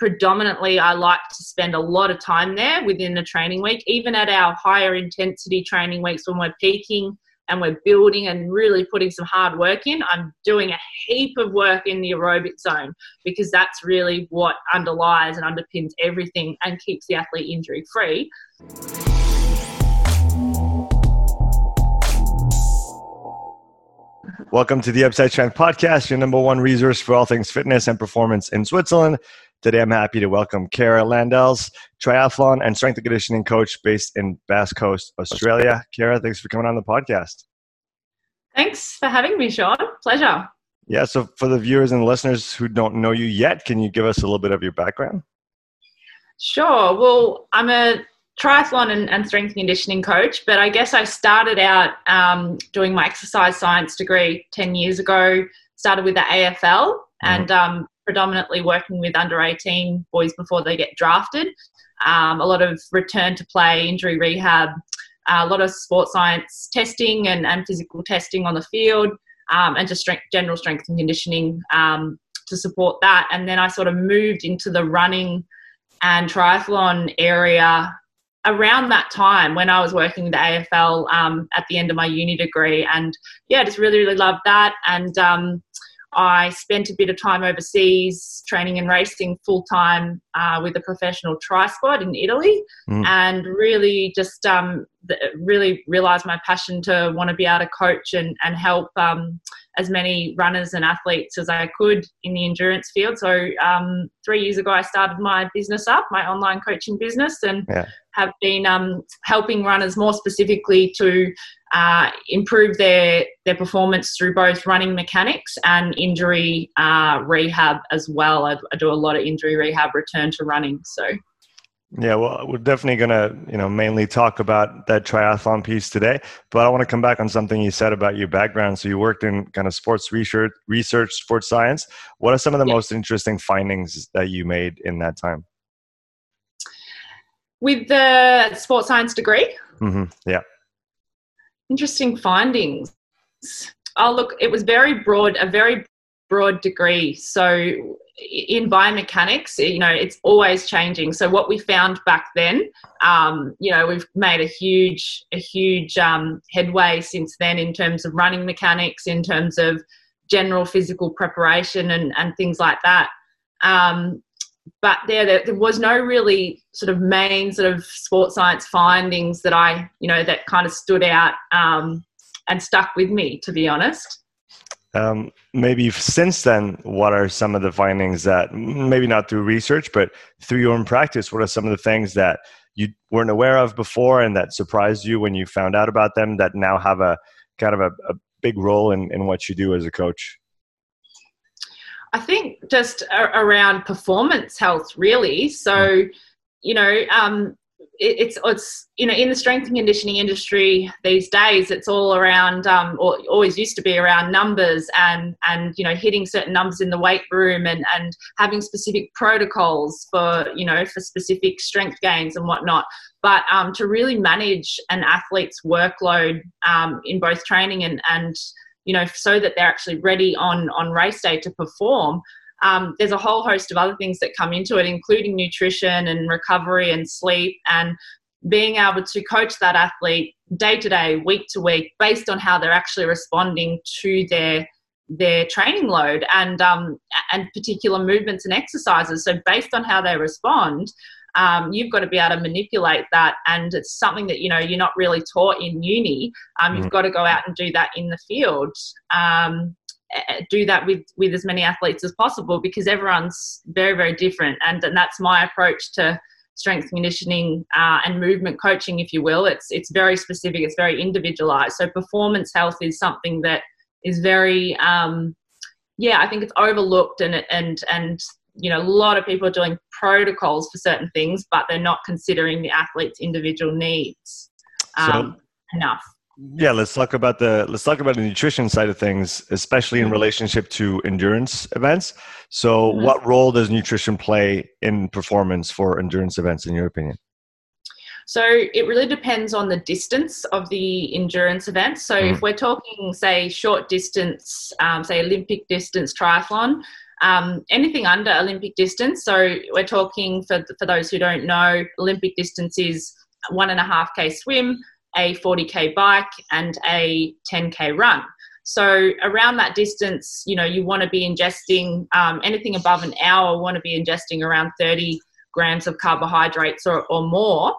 predominantly I like to spend a lot of time there within the training week, even at our higher intensity training weeks when we're peaking and we're building and really putting some hard work in. I'm doing a heap of work in the aerobic zone because that's really what underlies and underpins everything and keeps the athlete injury free. Welcome to the Upside Strength Podcast, your number one resource for all things fitness and performance in Switzerland. Today, I'm happy to welcome Kara Landels, triathlon and strength and conditioning coach based in Bass Coast, Australia. Kara, thanks for coming on the podcast. Thanks for having me, Sean. Pleasure. Yeah, so for the viewers and listeners who don't know you yet, can you give us a little bit of your background? Sure. Well, I'm a triathlon and, and, strength and conditioning coach, but I guess I started out um, doing my exercise science degree 10 years ago, started with the AFL mm-hmm. and um, predominantly working with under 18 boys before they get drafted. Um, a lot of return to play, injury rehab, uh, a lot of sports science testing and, and physical testing on the field, um, and just strength, general strength and conditioning um, to support that. And then I sort of moved into the running and triathlon area around that time when I was working with the AFL um, at the end of my uni degree. And yeah, just really, really loved that. And um, I spent a bit of time overseas training and racing full time uh, with a professional tri squad in Italy, mm. and really just um, really realised my passion to want to be able to coach and and help um, as many runners and athletes as I could in the endurance field. So um, three years ago, I started my business up, my online coaching business, and yeah. have been um, helping runners more specifically to uh, improve their their performance through both running mechanics and injury uh, rehab as well. I, I do a lot of injury rehab, return to running. So. Yeah, well, we're definitely going to, you know, mainly talk about that triathlon piece today. But I want to come back on something you said about your background. So you worked in kind of sports research, research, sports science. What are some of the yeah. most interesting findings that you made in that time? With the sports science degree. Mm-hmm. Yeah. Interesting findings. Oh, look, it was very broad, a very broad degree. So in biomechanics, you know, it's always changing. So what we found back then, um, you know, we've made a huge, a huge um, headway since then in terms of running mechanics, in terms of general physical preparation and, and things like that. Um, but there, there, there was no really sort of main sort of sports science findings that I, you know, that kind of stood out um, and stuck with me, to be honest. Um, maybe since then, what are some of the findings that maybe not through research, but through your own practice, what are some of the things that you weren't aware of before and that surprised you when you found out about them that now have a kind of a, a big role in, in what you do as a coach? I think just around performance health, really. So, you know, um, it's it's you know in the strength and conditioning industry these days it's all around um, or always used to be around numbers and and you know hitting certain numbers in the weight room and and having specific protocols for you know for specific strength gains and whatnot but um, to really manage an athlete's workload um, in both training and and you know so that they're actually ready on on race day to perform um, there's a whole host of other things that come into it, including nutrition and recovery and sleep and being able to coach that athlete day to day, week to week, based on how they're actually responding to their their training load and um, and particular movements and exercises. So based on how they respond, um, you've got to be able to manipulate that, and it's something that you know you're not really taught in uni. Um, You've mm. got to go out and do that in the field. Um, do that with with as many athletes as possible because everyone's very very different and, and that's my approach to strength conditioning uh, and movement coaching if you will it's it's very specific it's very individualized so performance health is something that is very um, yeah i think it's overlooked and and and you know a lot of people are doing protocols for certain things but they're not considering the athlete's individual needs um, so, enough yeah let's talk about the let's talk about the nutrition side of things especially in mm-hmm. relationship to endurance events so mm-hmm. what role does nutrition play in performance for endurance events in your opinion so it really depends on the distance of the endurance event so mm-hmm. if we're talking say short distance um, say olympic distance triathlon Um, anything under Olympic distance, so we're talking for, for those who don't know, Olympic distance is one and a half K swim, a 40K bike, and a 10K run. So around that distance, you know, you want to be ingesting um, anything above an hour, want to be ingesting around 30 grams of carbohydrates or, or more.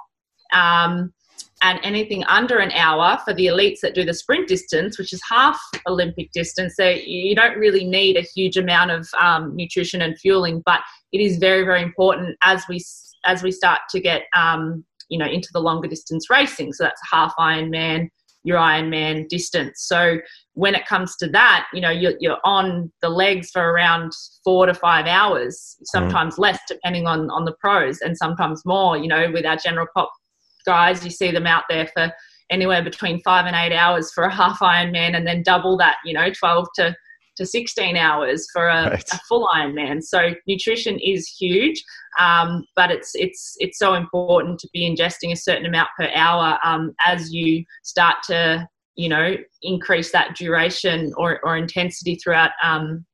Um, and anything under an hour for the elites that do the sprint distance, which is half Olympic distance, so you don't really need a huge amount of um, nutrition and fueling, but it is very, very important as we as we start to get um, you know into the longer distance racing. So that's half Ironman, your Ironman distance. So when it comes to that, you know you're, you're on the legs for around four to five hours, sometimes mm. less depending on on the pros, and sometimes more. You know, with our general pop guys. You see them out there for anywhere between five and eight hours for a half Ironman, and then double that, you know, 12 to, to 16 hours for a, right. a full Ironman. So nutrition is huge, um, but it's it's it's so important to be ingesting a certain amount per hour um, as you start to you know increase that duration or, or intensity throughout um,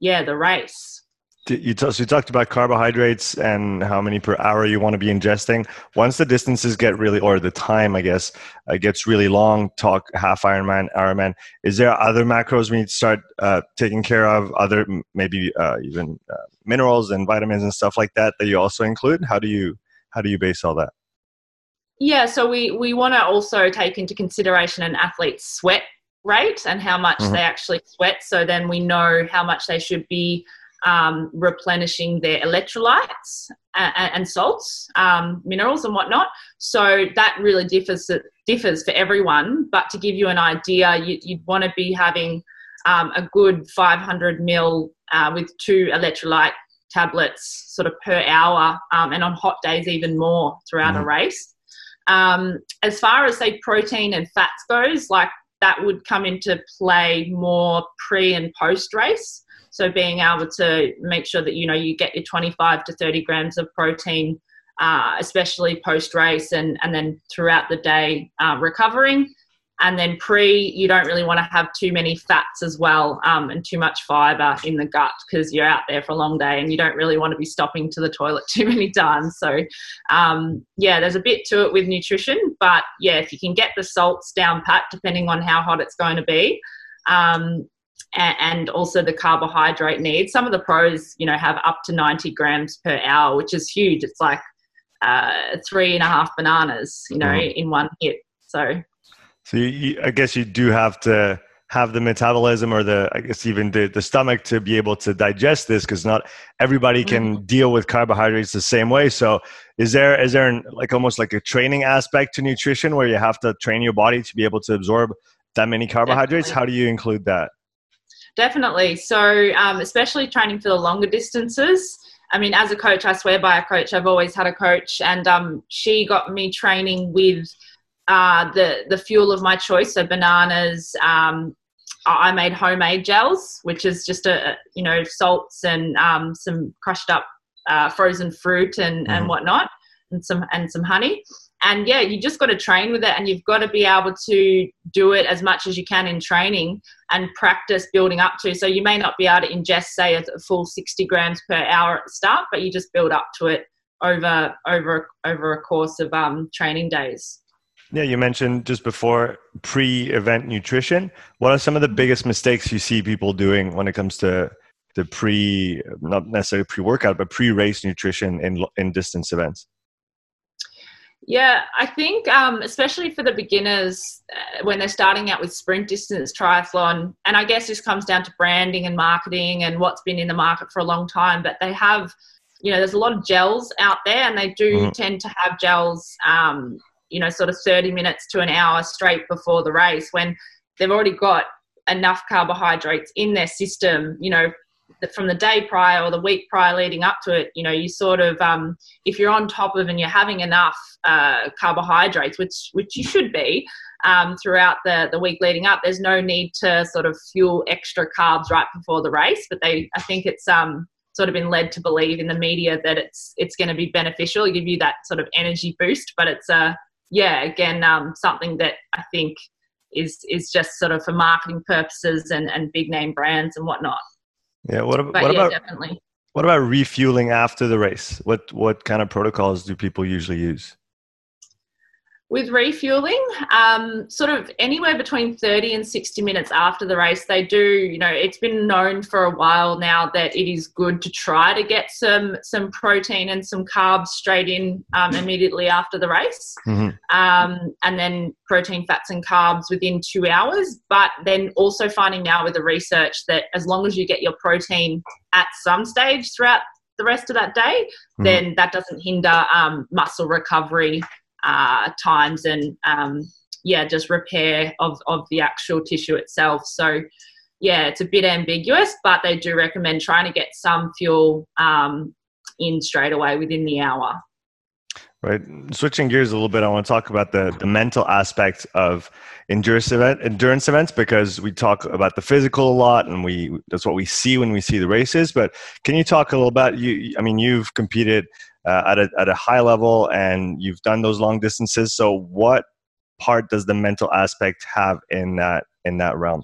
yeah the race you, t- so you talked about carbohydrates and how many per hour you want to be ingesting. Once the distances get really, or the time, I guess, uh, gets really long, talk half Ironman, Ironman, is there other macros we need to start uh, taking care of? Other, maybe uh, even uh, minerals and vitamins and stuff like that that you also include? How do you, how do you base all that? Yeah, so we, we want to also take into consideration an athlete's sweat rate and how much mm-hmm. they actually sweat. So then we know how much they should be um, replenishing their electrolytes and, and salts, um, minerals, and whatnot. So that really differs differs for everyone. But to give you an idea, you, would want to be having um, a good 500 mil uh, with two electrolyte tablets sort of per hour, um, and on hot days even more throughout mm. a race. Um, as far as say protein and fats goes, like that would come into play more pre and post race. So being able to make sure that you know you get your 25 to 30 grams of protein, uh, especially post race, and and then throughout the day uh, recovering. And then pre, you don't really want to have too many fats as well um, and too much fiber in the gut because you're out there for a long day and you don't really want to be stopping to the toilet too many times. So, um, yeah, there's a bit to it with nutrition, but yeah, if you can get the salts down pat, depending on how hot it's going to be, um, and also the carbohydrate needs. Some of the pros, you know, have up to 90 grams per hour, which is huge. It's like uh, three and a half bananas, you know, mm. in one hit. So, so you, I guess you do have to have the metabolism or the, I guess even the, the stomach to be able to digest this because not everybody can mm. deal with carbohydrates the same way. So, is there is there an, like almost like a training aspect to nutrition where you have to train your body to be able to absorb that many carbohydrates? Definitely. How do you include that? Definitely. So, um, especially training for the longer distances. I mean, as a coach, I swear by a coach. I've always had a coach, and um, she got me training with uh, the the fuel of my choice. So bananas. Um, I made homemade gels, which is just a you know salts and um, some crushed up uh, frozen fruit and mm. and mm-hmm. whatnot, and some and some honey and yeah you just got to train with it and you've got to be able to do it as much as you can in training and practice building up to. So you may not be able to ingest say a full 60 grams per hour at the start but you just build up to it over over over a course of um, training days. Yeah you mentioned just before pre-event nutrition. What are some of the biggest mistakes you see people doing when it comes to the pre not necessarily pre-workout but pre-race nutrition in in distance events yeah, I think um, especially for the beginners uh, when they're starting out with sprint distance triathlon, and I guess this comes down to branding and marketing and what's been in the market for a long time, but they have, you know, there's a lot of gels out there and they do mm-hmm. tend to have gels, um, you know, sort of 30 minutes to an hour straight before the race when they've already got enough carbohydrates in their system, you know, from the day prior or the week prior leading up to it, you know, you sort of, um, if you're on top of and you're having enough uh, carbohydrates, which which you should be um, throughout the the week leading up, there's no need to sort of fuel extra carbs right before the race. But they, I think it's um, sort of been led to believe in the media that it's it's going to be beneficial, give you that sort of energy boost. But it's a uh, yeah, again, um, something that I think is is just sort of for marketing purposes and, and big name brands and whatnot. Yeah. What, what yeah, about definitely. what about refueling after the race? What what kind of protocols do people usually use? With refueling um, sort of anywhere between 30 and 60 minutes after the race they do you know it's been known for a while now that it is good to try to get some some protein and some carbs straight in um, immediately after the race mm-hmm. um, and then protein fats and carbs within two hours but then also finding now with the research that as long as you get your protein at some stage throughout the rest of that day, mm-hmm. then that doesn't hinder um, muscle recovery uh, times and um, yeah, just repair of, of the actual tissue itself. So yeah, it's a bit ambiguous, but they do recommend trying to get some fuel um, in straight away within the hour. Right. Switching gears a little bit, I want to talk about the, the mental aspect of endurance event endurance events because we talk about the physical a lot and we that's what we see when we see the races. But can you talk a little about you? I mean, you've competed uh, at a at a high level and you've done those long distances. So what part does the mental aspect have in that in that realm?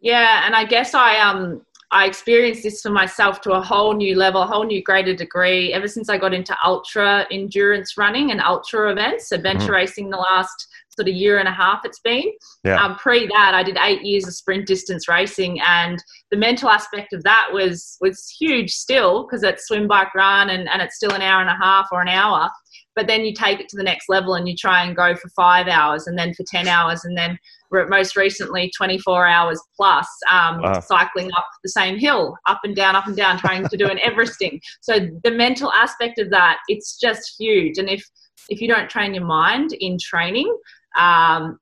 Yeah, and I guess I um I experienced this for myself to a whole new level, a whole new greater degree ever since I got into ultra endurance running and ultra events, adventure mm-hmm. racing the last sort of year and a half it's been. Yeah. Um, pre that, I did eight years of sprint distance racing, and the mental aspect of that was was huge still because it's swim, bike, run, and, and it's still an hour and a half or an hour. But then you take it to the next level and you try and go for five hours, and then for ten hours, and then most recently 24 hours plus um, wow. cycling up the same hill up and down up and down trying to do an everesting so the mental aspect of that it's just huge and if if you don't train your mind in training um,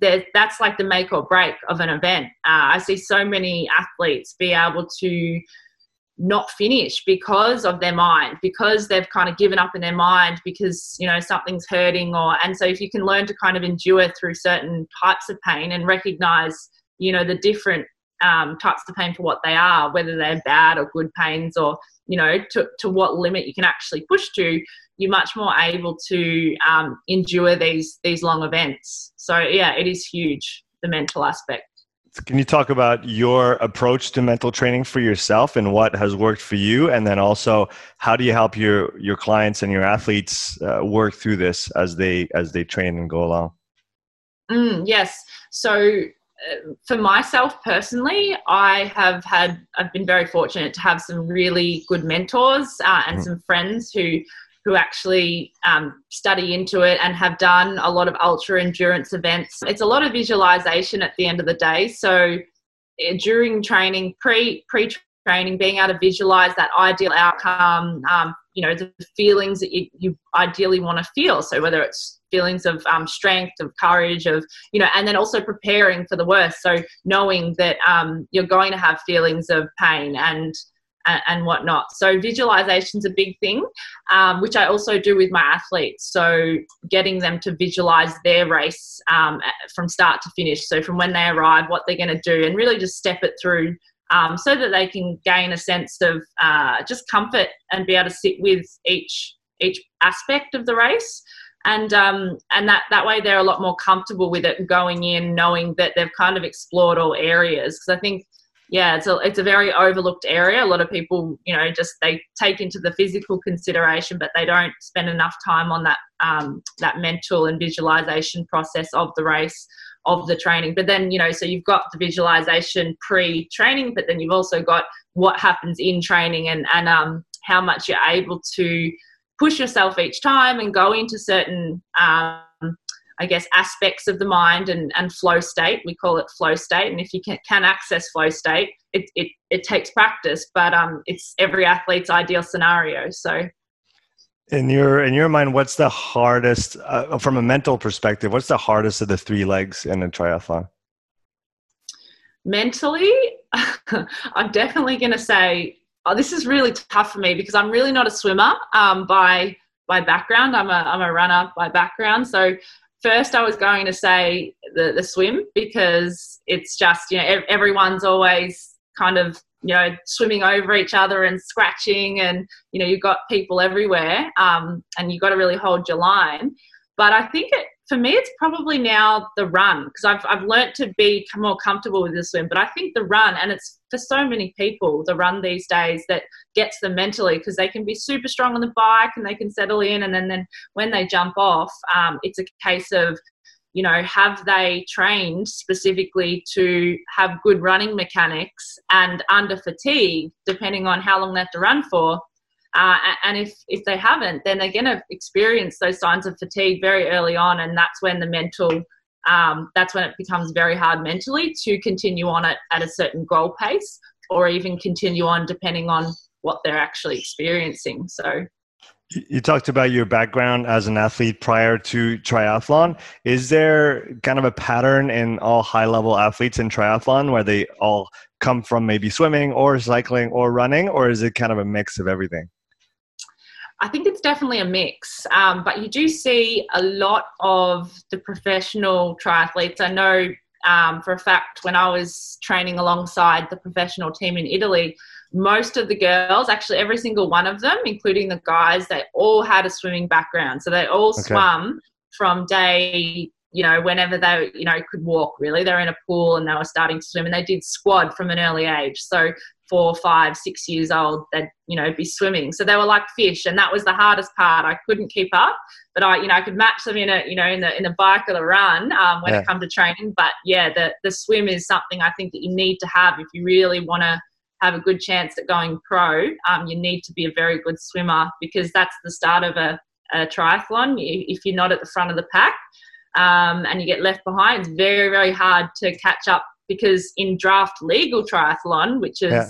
that's like the make or break of an event. Uh, I see so many athletes be able to not finish because of their mind because they've kind of given up in their mind because you know something's hurting or and so if you can learn to kind of endure through certain types of pain and recognize you know the different um, types of pain for what they are whether they're bad or good pains or you know to, to what limit you can actually push to you're much more able to um, endure these these long events. So yeah, it is huge the mental aspect. Can you talk about your approach to mental training for yourself and what has worked for you, and then also how do you help your your clients and your athletes uh, work through this as they as they train and go along? Mm, yes. So uh, for myself personally, I have had I've been very fortunate to have some really good mentors uh, and mm. some friends who who actually um, study into it and have done a lot of ultra endurance events. It's a lot of visualization at the end of the day. So eh, during training, pre pre training, being able to visualize that ideal outcome, um, you know, the feelings that you, you ideally want to feel. So whether it's feelings of um, strength, of courage, of you know, and then also preparing for the worst. So knowing that um, you're going to have feelings of pain and and, and whatnot. So visualization is a big thing, um, which I also do with my athletes. So getting them to visualize their race um, from start to finish. So from when they arrive, what they're going to do, and really just step it through. Um, so that they can gain a sense of uh, just comfort and be able to sit with each each aspect of the race and um, and that that way they're a lot more comfortable with it going in knowing that they've kind of explored all areas because I think yeah, it's a it's a very overlooked area. A lot of people, you know, just they take into the physical consideration, but they don't spend enough time on that um, that mental and visualization process of the race, of the training. But then, you know, so you've got the visualization pre-training, but then you've also got what happens in training and and um, how much you're able to push yourself each time and go into certain um, I guess, aspects of the mind and, and flow state. We call it flow state. And if you can, can access flow state, it, it, it takes practice, but um, it's every athlete's ideal scenario. So, in your in your mind, what's the hardest uh, from a mental perspective? What's the hardest of the three legs in a triathlon? Mentally, I'm definitely going to say oh, this is really tough for me because I'm really not a swimmer um, by by background. I'm a I'm a runner by background, so first I was going to say the, the swim because it's just, you know, everyone's always kind of, you know, swimming over each other and scratching and, you know, you've got people everywhere um, and you've got to really hold your line. But I think it, for me, it's probably now the run because I've, I've learned to be more comfortable with the swim. But I think the run, and it's for so many people, the run these days that gets them mentally because they can be super strong on the bike and they can settle in. And then, then when they jump off, um, it's a case of, you know, have they trained specifically to have good running mechanics and under fatigue, depending on how long they have to run for, uh, and if, if they haven't, then they're going to experience those signs of fatigue very early on. And that's when the mental, um, that's when it becomes very hard mentally to continue on it at a certain goal pace or even continue on depending on what they're actually experiencing. So, you talked about your background as an athlete prior to triathlon. Is there kind of a pattern in all high level athletes in triathlon where they all come from maybe swimming or cycling or running, or is it kind of a mix of everything? I think it's definitely a mix, um, but you do see a lot of the professional triathletes. I know um, for a fact when I was training alongside the professional team in Italy, most of the girls, actually every single one of them, including the guys, they all had a swimming background. So they all okay. swam from day, you know, whenever they, you know, could walk really. They're in a pool and they were starting to swim and they did squad from an early age. So four, five, six years old, they'd, you know, be swimming. So they were like fish. And that was the hardest part. I couldn't keep up, but I, you know, I could match them in a, you know, in the, in the bike or the run um, when yeah. it comes to training. But yeah, the, the swim is something I think that you need to have if you really want to have a good chance at going pro. Um, you need to be a very good swimmer because that's the start of a, a triathlon. If you're not at the front of the pack, um, and you get left behind, it's very, very hard to catch up because in draft legal triathlon, which is yeah.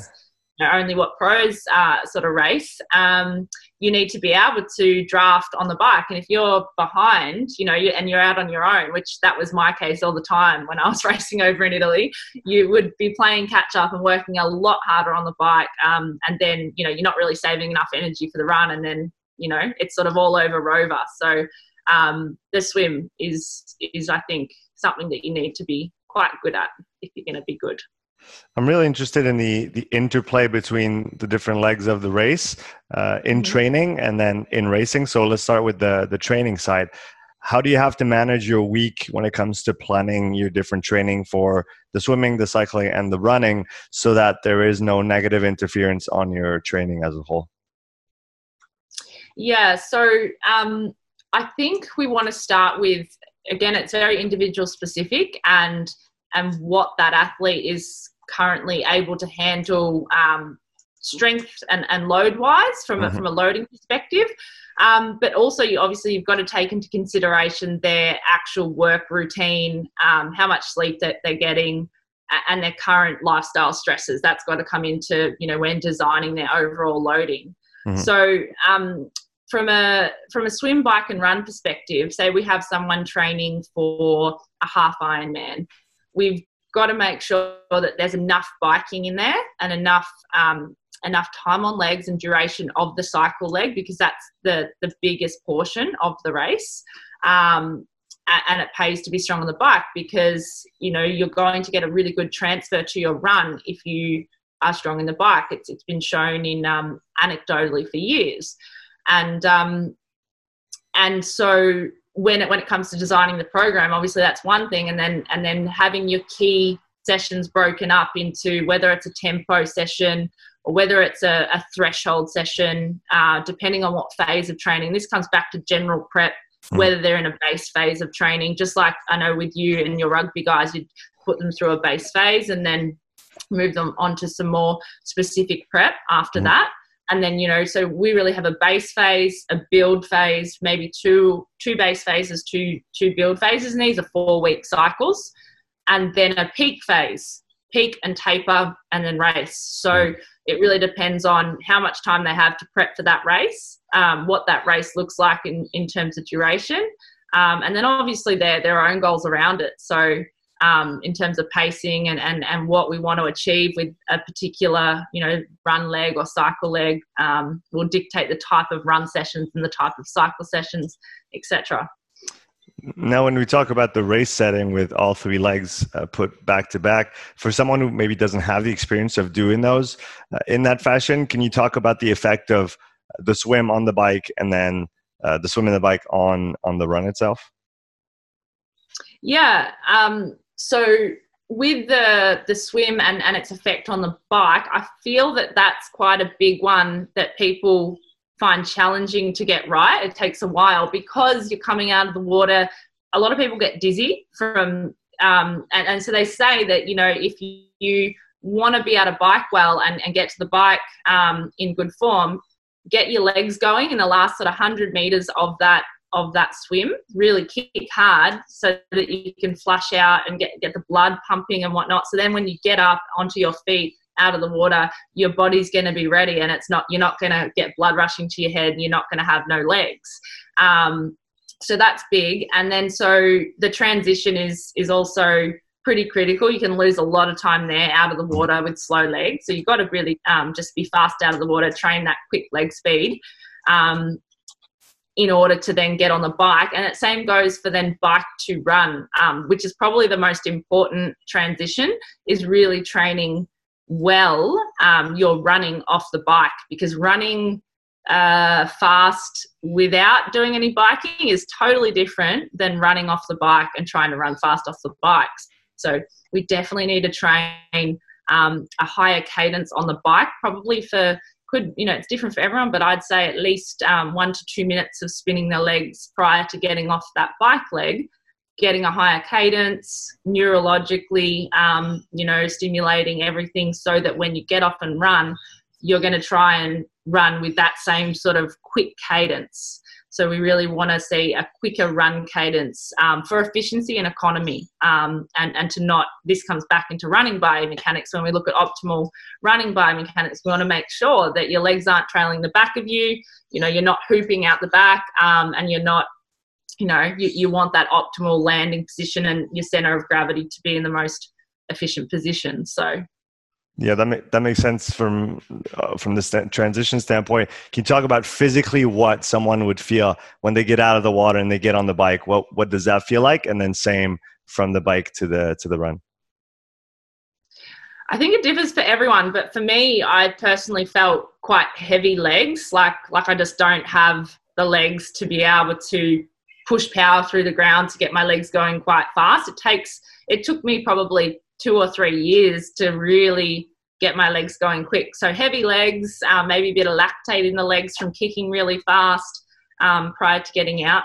you know, only what pros uh, sort of race, um, you need to be able to draft on the bike. And if you're behind, you know, you, and you're out on your own, which that was my case all the time when I was racing over in Italy, you would be playing catch up and working a lot harder on the bike. Um, and then, you know, you're not really saving enough energy for the run. And then, you know, it's sort of all over rover. So um, the swim is, is, I think, something that you need to be quite good at if you're going to be good. I'm really interested in the the interplay between the different legs of the race uh, in mm-hmm. training and then in racing. So let's start with the the training side. How do you have to manage your week when it comes to planning your different training for the swimming, the cycling, and the running, so that there is no negative interference on your training as a whole? Yeah, so um, I think we want to start with again, it's very individual specific and and what that athlete is currently able to handle um, strength and, and load wise from, mm-hmm. a, from a loading perspective. Um, but also, you obviously you've got to take into consideration their actual work routine, um, how much sleep that they're getting, and their current lifestyle stresses. That's got to come into you know when designing their overall loading. Mm-hmm. So um, from a from a swim, bike, and run perspective, say we have someone training for a half Ironman, we've got to make sure that there's enough biking in there and enough um, enough time on legs and duration of the cycle leg because that's the the biggest portion of the race. Um, and it pays to be strong on the bike because you know you're going to get a really good transfer to your run if you are strong in the bike. It's it's been shown in um, anecdotally for years and um, and so when it when it comes to designing the program, obviously that's one thing, and then and then having your key sessions broken up into whether it's a tempo session or whether it's a, a threshold session, uh, depending on what phase of training. This comes back to general prep, mm. whether they're in a base phase of training. Just like I know with you and your rugby guys, you'd put them through a base phase and then move them onto some more specific prep after mm. that and then you know so we really have a base phase a build phase maybe two two base phases two two build phases and these are four week cycles. And then a peak phase peak and taper and then race. So it really depends on how much time they have to prep for that race um, what that race looks like in, in terms of duration. Um, and then obviously their their own goals around it. So um, in terms of pacing and, and, and what we want to achieve with a particular, you know, run leg or cycle leg um, will dictate the type of run sessions and the type of cycle sessions, etc. Now, when we talk about the race setting with all three legs uh, put back to back, for someone who maybe doesn't have the experience of doing those uh, in that fashion, can you talk about the effect of the swim on the bike and then uh, the swim and the bike on on the run itself? Yeah. Um, so with the the swim and, and its effect on the bike, I feel that that's quite a big one that people find challenging to get right. It takes a while because you're coming out of the water. A lot of people get dizzy from, um, and, and so they say that you know if you, you want to be able to bike well and, and get to the bike um, in good form, get your legs going in the last sort of 100 meters of that of that swim really kick hard so that you can flush out and get, get the blood pumping and whatnot so then when you get up onto your feet out of the water your body's going to be ready and it's not you're not going to get blood rushing to your head and you're not going to have no legs um, so that's big and then so the transition is is also pretty critical. You can lose a lot of time there out of the water with slow legs. So you've got to really um, just be fast out of the water, train that quick leg speed um, in order to then get on the bike. And the same goes for then bike to run, um, which is probably the most important transition, is really training well um, you're running off the bike because running uh, fast without doing any biking is totally different than running off the bike and trying to run fast off the bikes. So we definitely need to train um, a higher cadence on the bike, probably for could you know it's different for everyone, but I'd say at least um, one to two minutes of spinning the legs prior to getting off that bike leg, getting a higher cadence, neurologically, um, you know, stimulating everything so that when you get off and run, you're going to try and run with that same sort of quick cadence. So we really want to see a quicker run cadence um, for efficiency and economy, um, and and to not. This comes back into running biomechanics. When we look at optimal running biomechanics, we want to make sure that your legs aren't trailing the back of you. You know, you're not hooping out the back, um, and you're not. You know, you, you want that optimal landing position and your center of gravity to be in the most efficient position. So yeah, that make, that makes sense from uh, from the st- transition standpoint. Can you talk about physically what someone would feel when they get out of the water and they get on the bike? What what does that feel like? And then same from the bike to the to the run. I think it differs for everyone, but for me, I personally felt quite heavy legs, like like I just don't have the legs to be able to push power through the ground to get my legs going quite fast. It takes it took me probably two or three years to really get my legs going quick. So heavy legs, uh, maybe a bit of lactate in the legs from kicking really fast um, prior to getting out,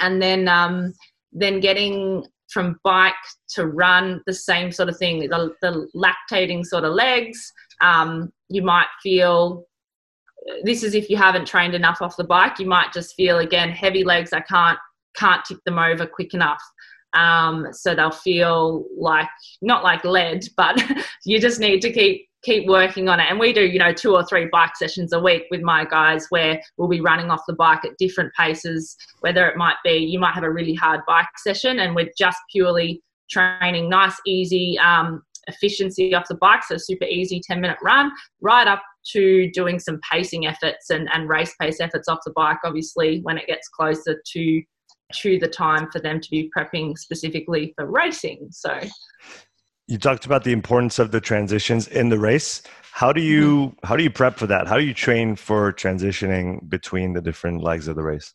and then um, then getting from bike to run, the same sort of thing. The, the lactating sort of legs, um, you might feel. This is if you haven't trained enough off the bike. You might just feel again heavy legs. I can't can't tip them over quick enough. Um, so they'll feel like not like lead, but you just need to keep keep working on it. And we do, you know, two or three bike sessions a week with my guys where we'll be running off the bike at different paces. Whether it might be you might have a really hard bike session, and we're just purely training nice, easy um, efficiency off the bike, so super easy 10 minute run, right up to doing some pacing efforts and, and race pace efforts off the bike, obviously, when it gets closer to to the time for them to be prepping specifically for racing. So you talked about the importance of the transitions in the race. How do you mm-hmm. how do you prep for that? How do you train for transitioning between the different legs of the race?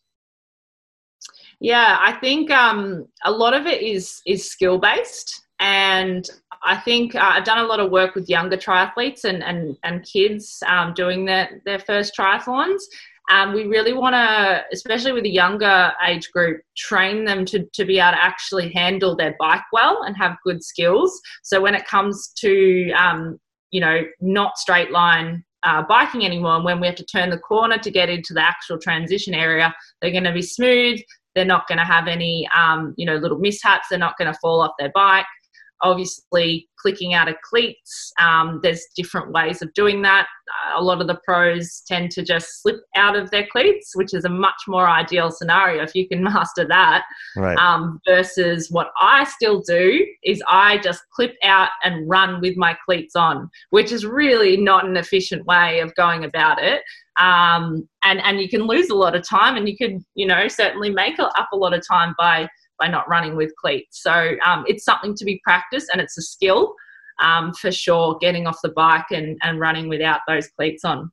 Yeah, I think um, a lot of it is is skill based, and I think uh, I've done a lot of work with younger triathletes and and and kids um, doing their their first triathlons, um, we really want to, especially with the younger age group, train them to, to be able to actually handle their bike well and have good skills. So when it comes to, um, you know, not straight line uh, biking anymore, and when we have to turn the corner to get into the actual transition area, they're going to be smooth. They're not going to have any, um, you know, little mishaps. They're not going to fall off their bike obviously clicking out of cleats. Um, there's different ways of doing that. Uh, a lot of the pros tend to just slip out of their cleats, which is a much more ideal scenario if you can master that. Right. Um, versus what I still do is I just clip out and run with my cleats on, which is really not an efficient way of going about it. Um, and and you can lose a lot of time, and you could you know certainly make up a lot of time by by not running with cleats. So um, it's something to be practiced and it's a skill um, for sure, getting off the bike and, and running without those cleats on.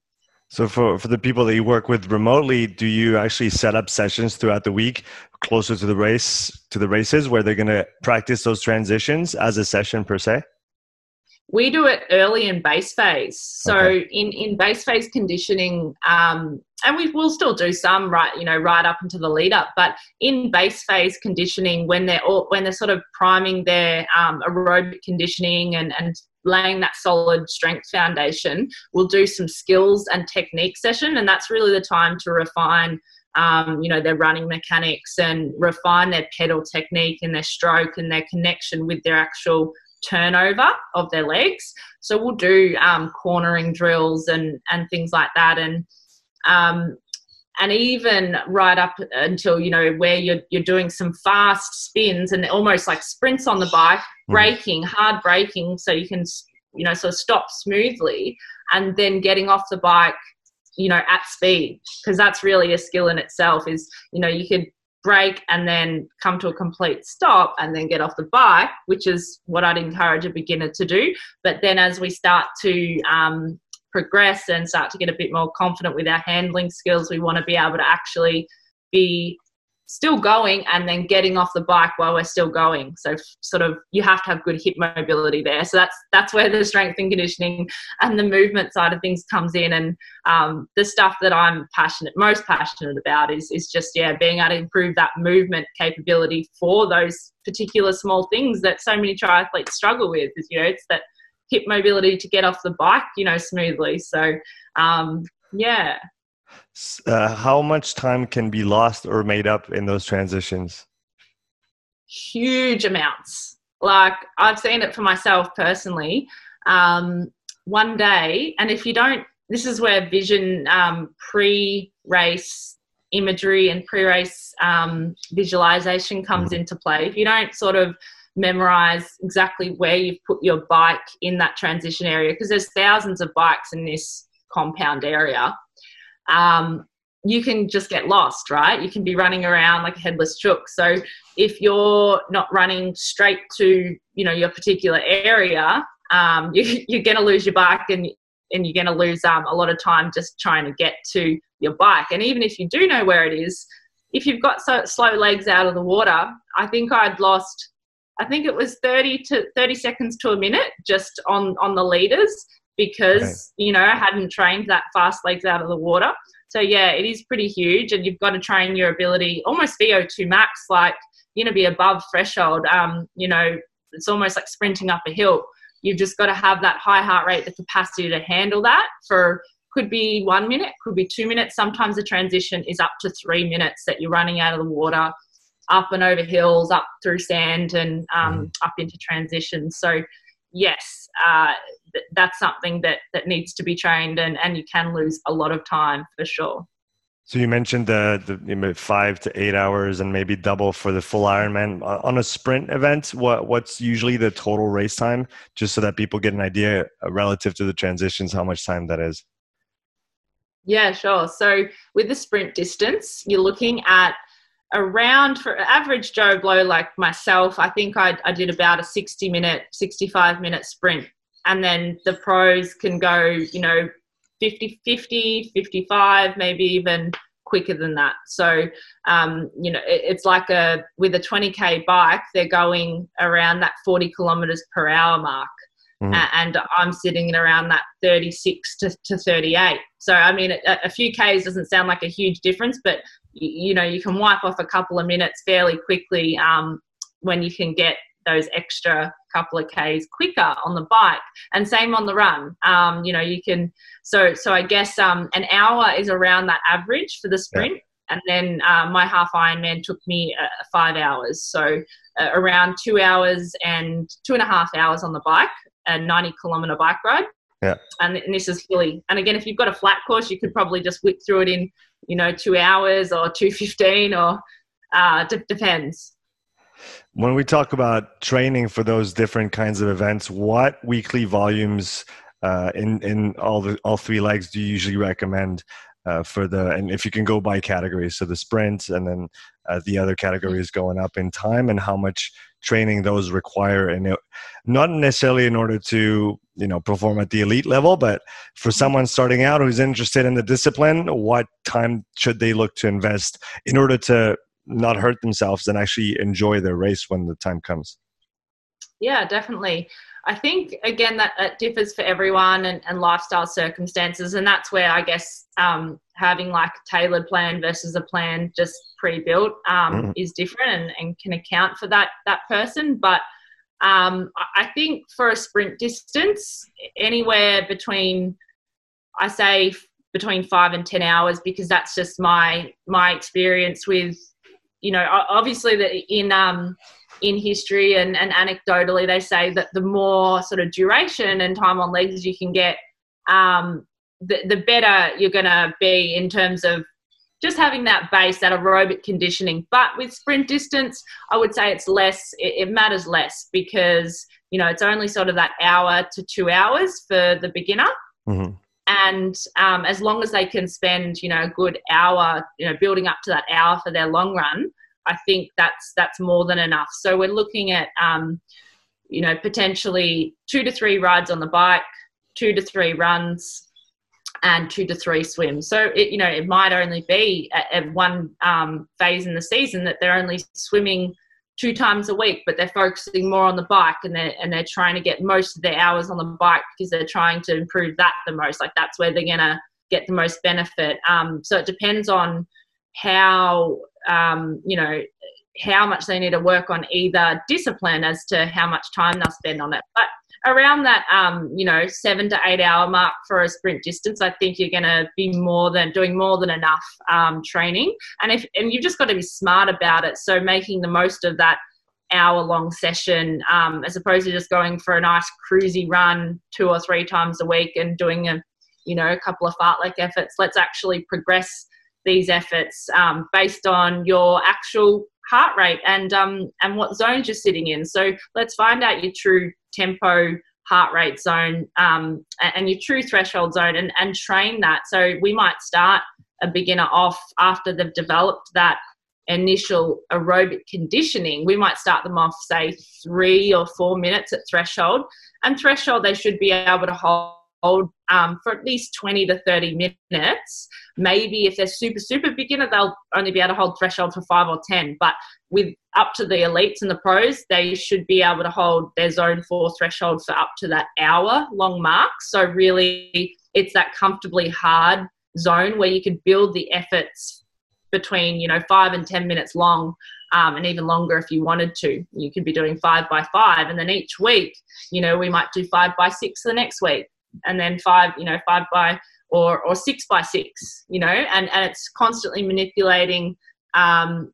So for, for the people that you work with remotely, do you actually set up sessions throughout the week closer to the race to the races where they're going to practice those transitions as a session per se? We do it early in base phase. So okay. in, in base phase conditioning, um, and we will still do some right, you know, right up into the lead up. But in base phase conditioning, when they're all, when they're sort of priming their um, aerobic conditioning and, and laying that solid strength foundation, we'll do some skills and technique session, and that's really the time to refine. Um, you know their running mechanics and refine their pedal technique and their stroke and their connection with their actual turnover of their legs. So we'll do um, cornering drills and and things like that, and um, and even right up until you know where you're you're doing some fast spins and almost like sprints on the bike, mm. braking, hard braking, so you can you know sort of stop smoothly, and then getting off the bike, you know, at speed because that's really a skill in itself. Is you know you could brake and then come to a complete stop and then get off the bike, which is what I'd encourage a beginner to do. But then as we start to um, progress and start to get a bit more confident with our handling skills, we want to be able to actually be still going and then getting off the bike while we're still going. So sort of you have to have good hip mobility there. So that's that's where the strength and conditioning and the movement side of things comes in. And um, the stuff that i'm passionate most passionate about is is just yeah being able to improve that movement capability for those particular small things that so many triathletes struggle with. You know it's that hip mobility to get off the bike, you know, smoothly. So, um, yeah. Uh, how much time can be lost or made up in those transitions? Huge amounts. Like I've seen it for myself personally. Um, one day, and if you don't, this is where vision um, pre-race imagery and pre-race um, visualization comes mm-hmm. into play. If you don't sort of memorize exactly where you've put your bike in that transition area because there's thousands of bikes in this compound area. Um, you can just get lost, right? You can be running around like a headless chook. So if you're not running straight to, you know, your particular area, um, you, are going to lose your bike and and you're going to lose um, a lot of time just trying to get to your bike. And even if you do know where it is, if you've got so slow legs out of the water, I think I'd lost I think it was 30 to 30 seconds to a minute just on, on the leaders because, okay. you know, I hadn't trained that fast legs out of the water. So, yeah, it is pretty huge. And you've got to train your ability almost VO2 max, like, you know, be above threshold. Um, you know, it's almost like sprinting up a hill. You've just got to have that high heart rate, the capacity to handle that for could be one minute, could be two minutes. Sometimes the transition is up to three minutes that you're running out of the water up and over hills, up through sand, and um, mm. up into transitions. So, yes, uh, th- that's something that that needs to be trained, and and you can lose a lot of time for sure. So you mentioned the, the you know, five to eight hours and maybe double for the full Ironman on a sprint event. What what's usually the total race time, just so that people get an idea uh, relative to the transitions, how much time that is. Yeah, sure. So with the sprint distance, you're looking at around for average Joe Blow like myself, I think I, I did about a 60 minute, 65 minute sprint. And then the pros can go, you know, 50, 50, 55, maybe even quicker than that. So, um, you know, it, it's like a, with a 20K bike, they're going around that 40 kilometers per hour mark. Mm. and I'm sitting around that 36 to, to 38. So, I mean, a, a few Ks doesn't sound like a huge difference, but you, know you can wipe off a couple of minutes fairly quickly um, when you can get those extra couple of k's quicker on the bike and same on the run um, you know you can so so i guess um, an hour is around that average for the sprint yeah. and then uh, my half ironman took me uh, five hours so uh, around two hours and two and a half hours on the bike a 90 kilometer bike ride yeah. And, and this is hilly. And again, if you've got a flat course, you could probably just whip through it in you know, two hours or 215 or uh, d- depends. When we talk about training for those different kinds of events, what weekly volumes uh, in in all the all three legs do you usually recommend uh, for the and if you can go by categories, so the sprint and then uh, the other categories going up in time, and how much training those require, and not necessarily in order to you know perform at the elite level but for someone starting out who's interested in the discipline what time should they look to invest in order to not hurt themselves and actually enjoy their race when the time comes? Yeah definitely. I think again that, that differs for everyone and, and lifestyle circumstances and that's where i guess um, having like a tailored plan versus a plan just pre-built um, mm. is different and, and can account for that that person but um, I think for a sprint distance, anywhere between, I say between five and ten hours, because that's just my my experience with, you know, obviously that in um, in history and, and anecdotally they say that the more sort of duration and time on legs you can get, um, the, the better you're going to be in terms of just having that base, that aerobic conditioning. But with sprint distance, I would say it's less, it, it, matters less because, you know, it's only sort of that hour to two hours for the beginner. Mm-hmm. And um, as long as they can spend, you know, a good hour, you know, building up to that hour for their long run, I think that's that's more than enough. So we're looking at, um, you know, potentially two to three rides on the bike, two to three runs, and two to three swims. So it, you know, it might only be at, at one um, phase in the season that they're only swimming two times a week, but they're focusing more on the bike and they're and they're trying to get most of their hours on the bike because they're trying to improve that the most. Like that's where they're gonna get the most benefit. Um, so it depends on how um, you know how much they need to work on either discipline as to how much time they'll spend on it. But around that um, you know seven to eight hour mark for a sprint distance i think you're going to be more than doing more than enough um, training. And if and you've just got to be smart about it. So making the most of that hour long session um, as opposed to just going for a nice cruisy run two or three times a week and doing a you know a couple of fartlek efforts. Let's actually progress these efforts um, based on your actual heart rate and um, and what zones you're sitting in. So let's find out your true tempo heart rate zone um, and your true threshold zone and, and train that. So we might start a beginner off after they've developed that initial aerobic conditioning. We might start them off, say, three or four minutes at threshold. And threshold, they should be able to hold hold um, for at least 20 to 30 minutes. Maybe if they're super, super beginner, they'll only be able to hold threshold for five or 10. But with up to the elites and the pros, they should be able to hold their zone four threshold for up to that hour long mark. So, really, it's that comfortably hard zone where you can build the efforts between, you know, five and 10 minutes long. Um, and even longer if you wanted to. You could be doing five by five, and then each week, you know, we might do five by six the next week, and then five, you know, five by or or six by six, you know, and and it's constantly manipulating um,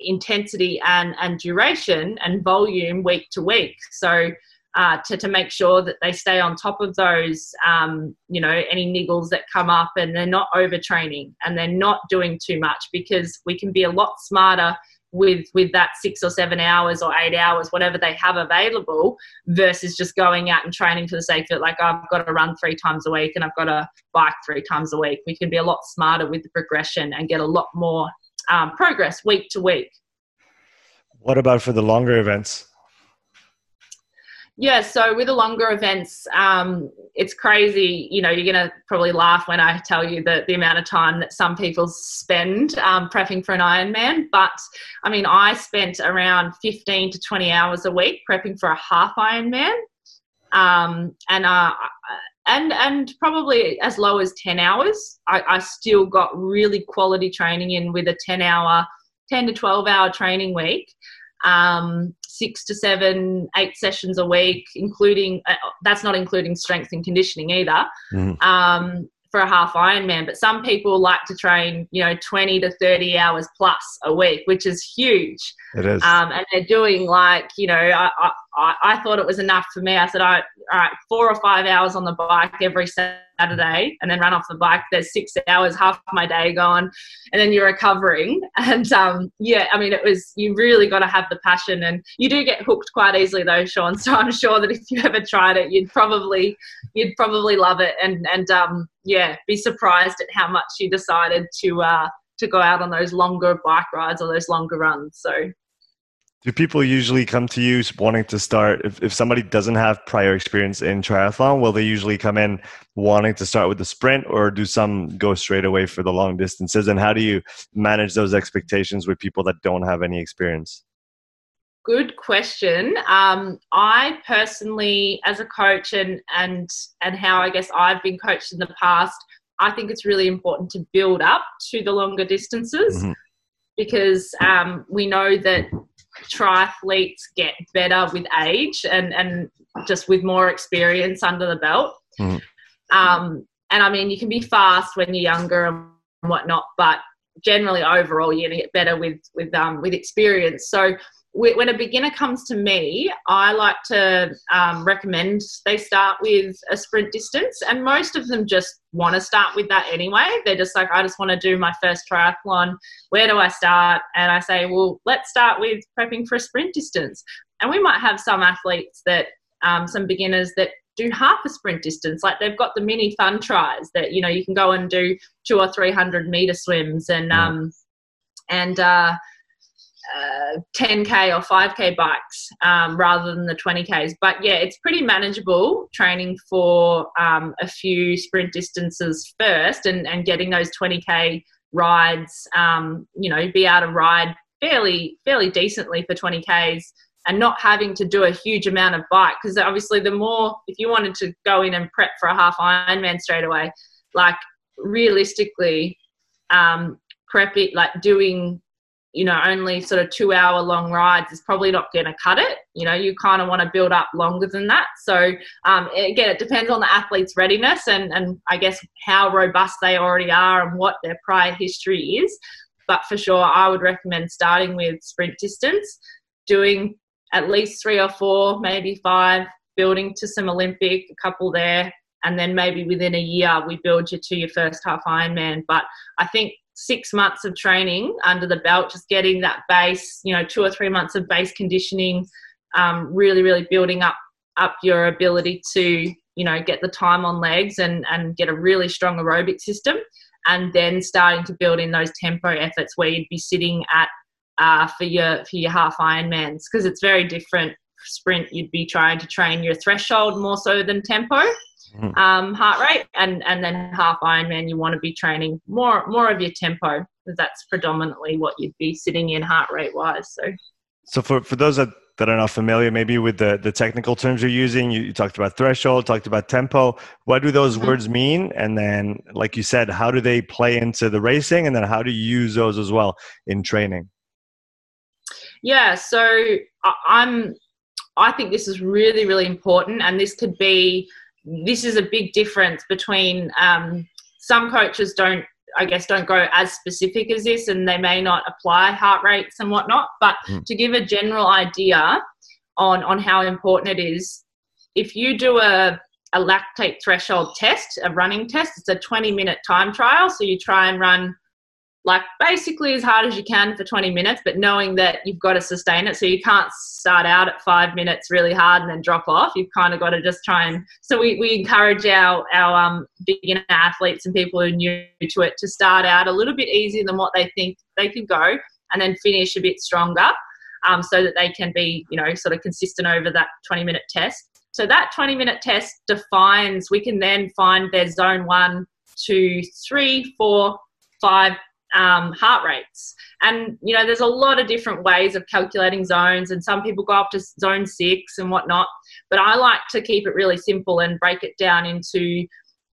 intensity and and duration and volume week to week. So. Uh, to, to make sure that they stay on top of those, um, you know, any niggles that come up and they're not overtraining and they're not doing too much because we can be a lot smarter with with that six or seven hours or eight hours whatever they have available versus just going out and training for the sake of it. Like i've got to run three times a week and i've got to bike three times a week. We can be a lot smarter with the progression and get a lot more um, progress week to week. What about for the longer events yeah, so with the longer events, um, it's crazy. You know, you're going to probably laugh when I tell you that the amount of time that some people spend um, prepping for an Ironman. But I mean, I spent around 15 to 20 hours a week prepping for a half Ironman. Um, and uh, and and probably as low as 10 hours. I, I still got really quality training in with a 10 hour, 10 to 12 hour training week um, six to seven, eight sessions a week, including uh, that's not including strength and conditioning either. Mm. Um, for a half Ironman, but some people like to train, you know, 20 to 30 hours plus a week, which is huge. It is. Um, and they're doing like, you know, I, I, I thought it was enough for me. I said, all right, all right, four or five hours on the bike every Saturday and then run off the bike. There's six hours, half my day gone, and then you're recovering. And um, yeah, I mean, it was, you really got to have the passion. And you do get hooked quite easily though, Sean. So I'm sure that if you ever tried it, you'd probably, you'd probably love it. And, and um, yeah, be surprised at how much you decided to, uh, to go out on those longer bike rides or those longer runs. So Do people usually come to you wanting to start? If, if somebody doesn't have prior experience in triathlon, will they usually come in wanting to start with the sprint or do some go straight away for the long distances? And how do you manage those expectations with people that don't have any experience? Good question. Um, I personally, as a coach, and and and how I guess I've been coached in the past, I think it's really important to build up to the longer distances mm-hmm. because um, we know that triathletes get better with age and, and just with more experience under the belt. Mm. Um, and I mean, you can be fast when you're younger and whatnot, but generally overall, you're gonna get better with with um, with experience. So when a beginner comes to me, I like to um, recommend they start with a sprint distance, and most of them just want to start with that anyway. They're just like, I just want to do my first triathlon. Where do I start? And I say, well, let's start with prepping for a sprint distance. And we might have some athletes that, um, some beginners that do half a sprint distance. Like they've got the mini fun tries that you know you can go and do two or three hundred meter swims and um, and uh, 10k or 5k bikes um, rather than the 20ks but yeah it's pretty manageable training for um, a few sprint distances first and, and getting those 20k rides um, you know be able to ride fairly fairly decently for 20ks and not having to do a huge amount of bike. Because obviously the more if you wanted to go in and prep for a half ironman straight away like realistically um, prep it like doing you know only sort of two hour long rides is probably not going to cut it. You know you kind of want to build up longer than that. So um, again it depends on the athlete's readiness and and i guess how robust they already are and what their prior history is. But for sure i would recommend starting with sprint distance doing at least three or four maybe five building to some olympic a couple there and then maybe within a year we build you to your first half ironman. But i think six months of training under the belt, just getting that base, you know, two or three months of base conditioning, um, really, really building up up your ability to, you know, get the time on legs and and get a really strong aerobic system, and then starting to build in those tempo efforts where you'd be sitting at uh, for your for your half Ironmans because it's very different. Sprint, you'd be trying to train your threshold more so than tempo. Um, heart rate, and and then half Ironman you want to be training more more of your tempo. Because that's predominantly what you'd be sitting in heart rate wise. So, so for for those that that are not familiar maybe with the, the technical terms you're using you, you talked about threshold talked about tempo. What do those mm-hmm. words mean? And then like you said how do they play into the racing? And then how do you use those as well in training? Yeah so i'm i think this is really really important. And this could be this is a big difference between um, some coaches don't I guess don't go as specific as this and they may not apply heart rates and whatnot. But mm. to give a general idea on, on how important it is, if you do a, a lactate threshold test, a running test, it's a 20 minute time trial. So you try and run like basically as hard as you can for 20 minutes, but knowing that you've got to sustain it. So you can't start out at five minutes really hard and then drop off. You've kind of got to just try and. So we, we encourage our our um, beginner athletes and people who are new to it to start out a little bit easier than what they think they could go, and then finish a bit stronger, um, so that they can be you know sort of consistent over that 20 minute test. So that 20 minute test defines. We can then find their zone one, two, three, four, five um, heart rates. And, you know, there's a lot of different ways of calculating zones, and some people go up to zone six and whatnot. But I like to keep it really simple and break it down into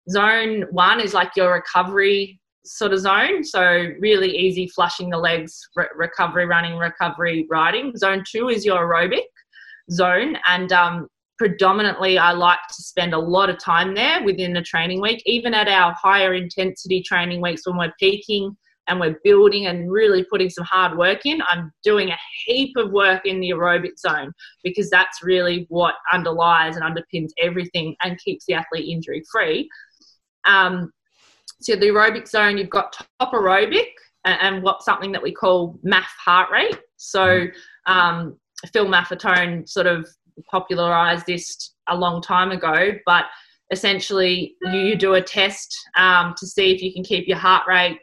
zone one is like your recovery sort of zone. So, really easy flushing the legs, re- recovery running, recovery riding. Zone two is your aerobic zone. And, um, predominantly I like to spend a lot of time there within the training week, even at our higher intensity training weeks when we're peaking and we're building and really putting some hard work in, I'm doing a heap of work in the aerobic zone because that's really what underlies and underpins everything and keeps the athlete injury free. Um, so the aerobic zone, you've got top aerobic and, and what something that we call MAF heart rate. So mm-hmm. um, Phil Maffetone sort of popularized this a long time ago, but essentially you, you do a test um, to see if you can keep your heart rate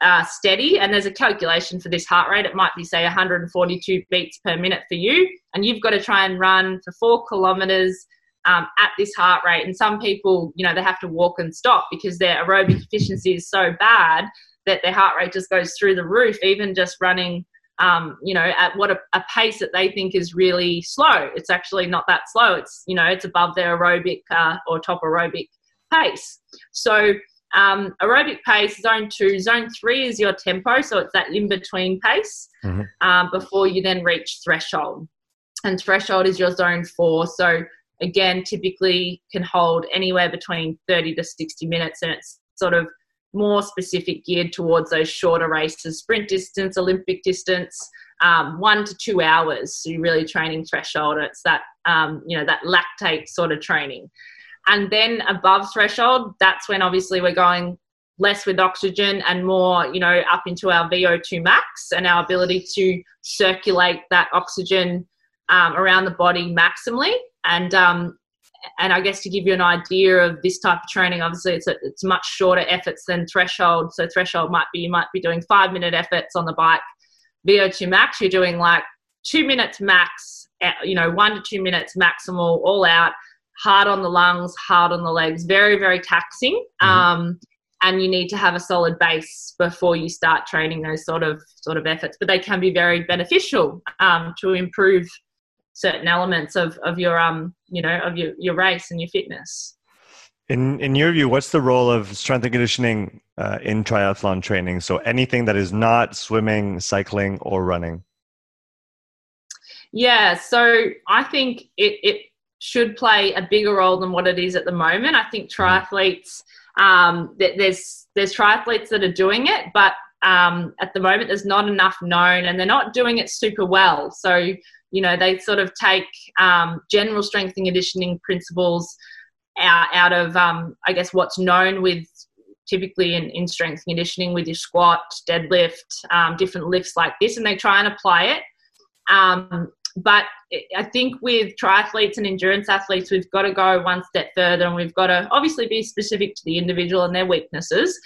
uh, steady, and there's a calculation for this heart rate. It might be, say, 142 beats per minute for you, and you've got to try and run for four kilometers um, at this heart rate. And some people, you know, they have to walk and stop because their aerobic efficiency is so bad that their heart rate just goes through the roof, even just running. Um, you know, at what a, a, pace that they think is really slow. It's actually not that slow. It's you know, it's above their aerobic uh, or top aerobic pace. So um, aerobic pace, zone two, zone three is your tempo, so it's that in between pace mm-hmm. um, before you then reach threshold. And threshold is your zone four. So again, typically can hold anywhere between 30 to 60 minutes, and it's sort of more specific geared towards those shorter races, sprint distance, Olympic distance, um, one to two hours. So you're really training threshold. It's that um, you know that lactate sort of training. And then above threshold, that's when obviously we're going less with oxygen and more, you know, up into our VO2 max and our ability to circulate that oxygen um, around the body maximally. And um, and I guess to give you an idea of this type of training, obviously it's a, it's much shorter efforts than threshold. So threshold might be you might be doing five minute efforts on the bike. VO2 max, you're doing like two minutes max, you know, one to two minutes maximal, all out hard on the lungs, hard on the legs, very, very taxing. Mm-hmm. Um, and you need to have a solid base before you start training those sort of sort of efforts. But they can be very beneficial um, to improve certain elements of, of your um you know of your, your race and your fitness. In in your view, what's the role of strength and conditioning uh, in triathlon training? So anything that is not swimming, cycling, or running. Yeah, so I think it, it should play a bigger role than what it is at the moment. I think triathletes, um, there's there's triathletes that are doing it, but um, at the moment there's not enough known, and they're not doing it super well. So you know they sort of take um, general strength and conditioning principles out, out of um, I guess what's known with typically in, in strength conditioning with your squat, deadlift, um, different lifts like this, and they try and apply it. Um, but I think with triathletes and endurance athletes, we've got to go one step further and we've got to obviously be specific to the individual and their weaknesses.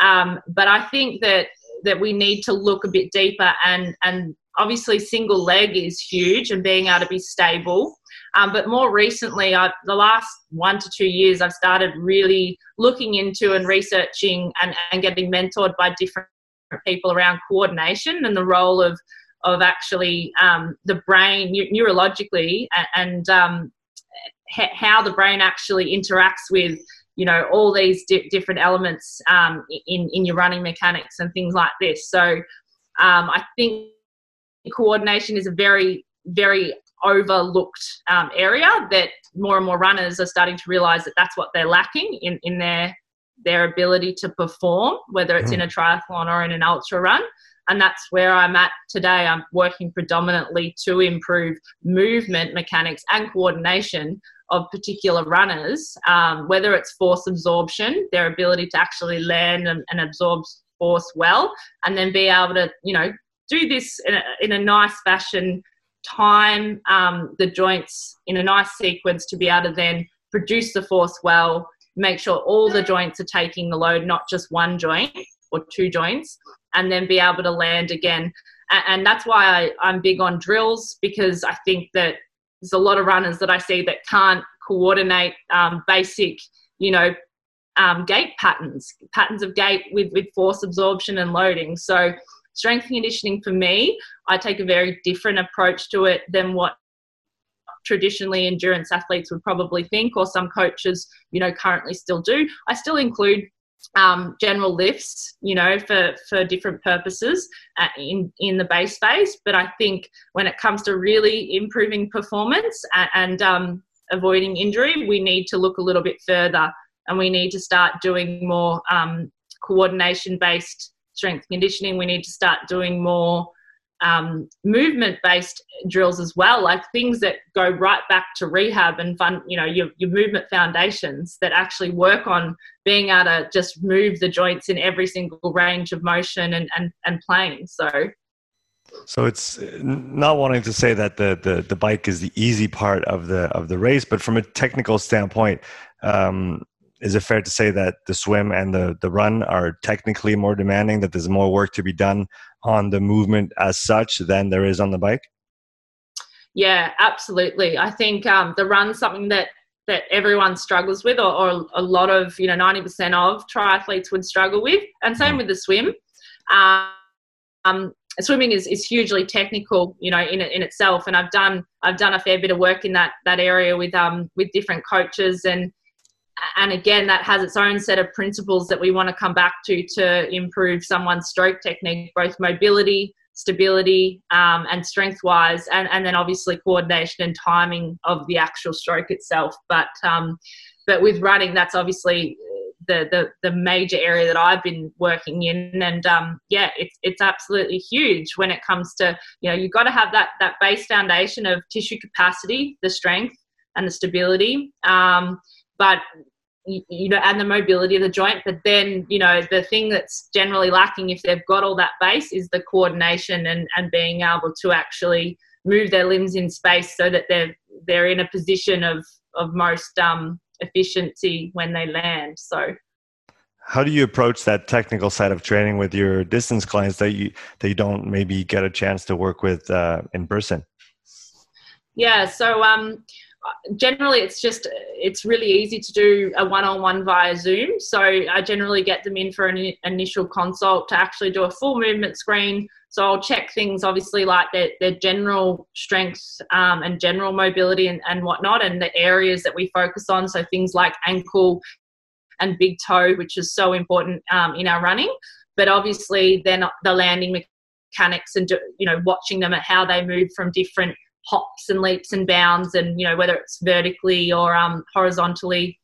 Um, but I think that that we need to look a bit deeper and and obviously single leg is huge and being able to be stable. Um, but more recently, I, the last one to two years, I've started really looking into and researching and, and getting mentored by different people around coordination and the role of of actually um, the brain neurologically and um, how the brain actually interacts with you know all these di- different elements um, in in your running mechanics and things like this. So um, I think coordination is a very very overlooked um, area that more and more runners are starting to realize that that's what they're lacking in in their their ability to perform, whether it's in a triathlon or in an ultra run and that's where I'm at today. I'm working predominantly to improve movement mechanics and coordination of particular runners, um, whether it's force absorption, their ability to actually land and, and, absorb force well, and then be able to, you know, do this in a, in a nice fashion, time um, the joints in a nice sequence to be able to then produce the force well, make sure all the joints are taking the load, not just one joint or two joints, and then be able to land again. And, that's why I, I'm big on drills because I think that there's a lot of runners that I see that can't coordinate um, basic, you know, um, gait patterns, patterns of gait with, with force absorption and loading. So, strength conditioning for me, I take a very different approach to it than what traditionally endurance athletes would probably think, or some coaches, you know, currently still do. I still include um, general lifts, you know, for, for different purposes uh, in, in the base phase. But I think when it comes to really improving performance and, and um, avoiding injury, we need to look a little bit further and we need to start doing more um, coordination based strength conditioning. We need to start doing more um, movement based drills as well, like things that go right back to rehab and fun, you know, your, your movement foundations that actually work on being able to just move the joints in every single range of motion and, and, and playing. So, so it's not wanting to say that the, the, the bike is the easy part of the of the race, but from a technical standpoint, um, is it fair to say that the swim and the, the run are technically more demanding, that there's more work to be done on the movement as such than there is on the bike? Yeah, absolutely. I think um, the run's something that that everyone struggles with, or, or, a lot of you know ninety percent of triathletes would struggle with, and same mm. with the swim. Um, swimming is, is hugely technical, you know, in in itself, and I've done I've done a fair bit of work in that that area with um with different coaches and and again that has its own set of principles that we want to come back to to improve someone's stroke technique both mobility stability um, and strength wise and, and then obviously coordination and timing of the actual stroke itself. But um, but with running that's obviously the, the the major area that I've been working in. And um, yeah it's it's absolutely huge when it comes to you know you've got to have that that base foundation of tissue capacity the strength and the stability. Um, but you know, and the mobility of the joint. But then, you know, the thing that's generally lacking if they've got all that base is the coordination and, and being able to actually move their limbs in space so that they're they're in a position of of most um, efficiency when they land. So. How do you approach that technical side of training with your distance clients that you that you don't maybe get a chance to work with uh, in person? Yeah, so um, generally it's just it's really easy to do a one-on-one via zoom. So i generally get them in for an initial consult to actually do a full movement screen. So i'll check things obviously like their, their general strength um, and general mobility and, and whatnot and the areas that we focus on. So things like ankle and big toe which is so important um, in our running. But obviously then the landing mechanics and you know watching them at how they move from different hops and leaps and bounds and you know whether it's vertically or um, horizontally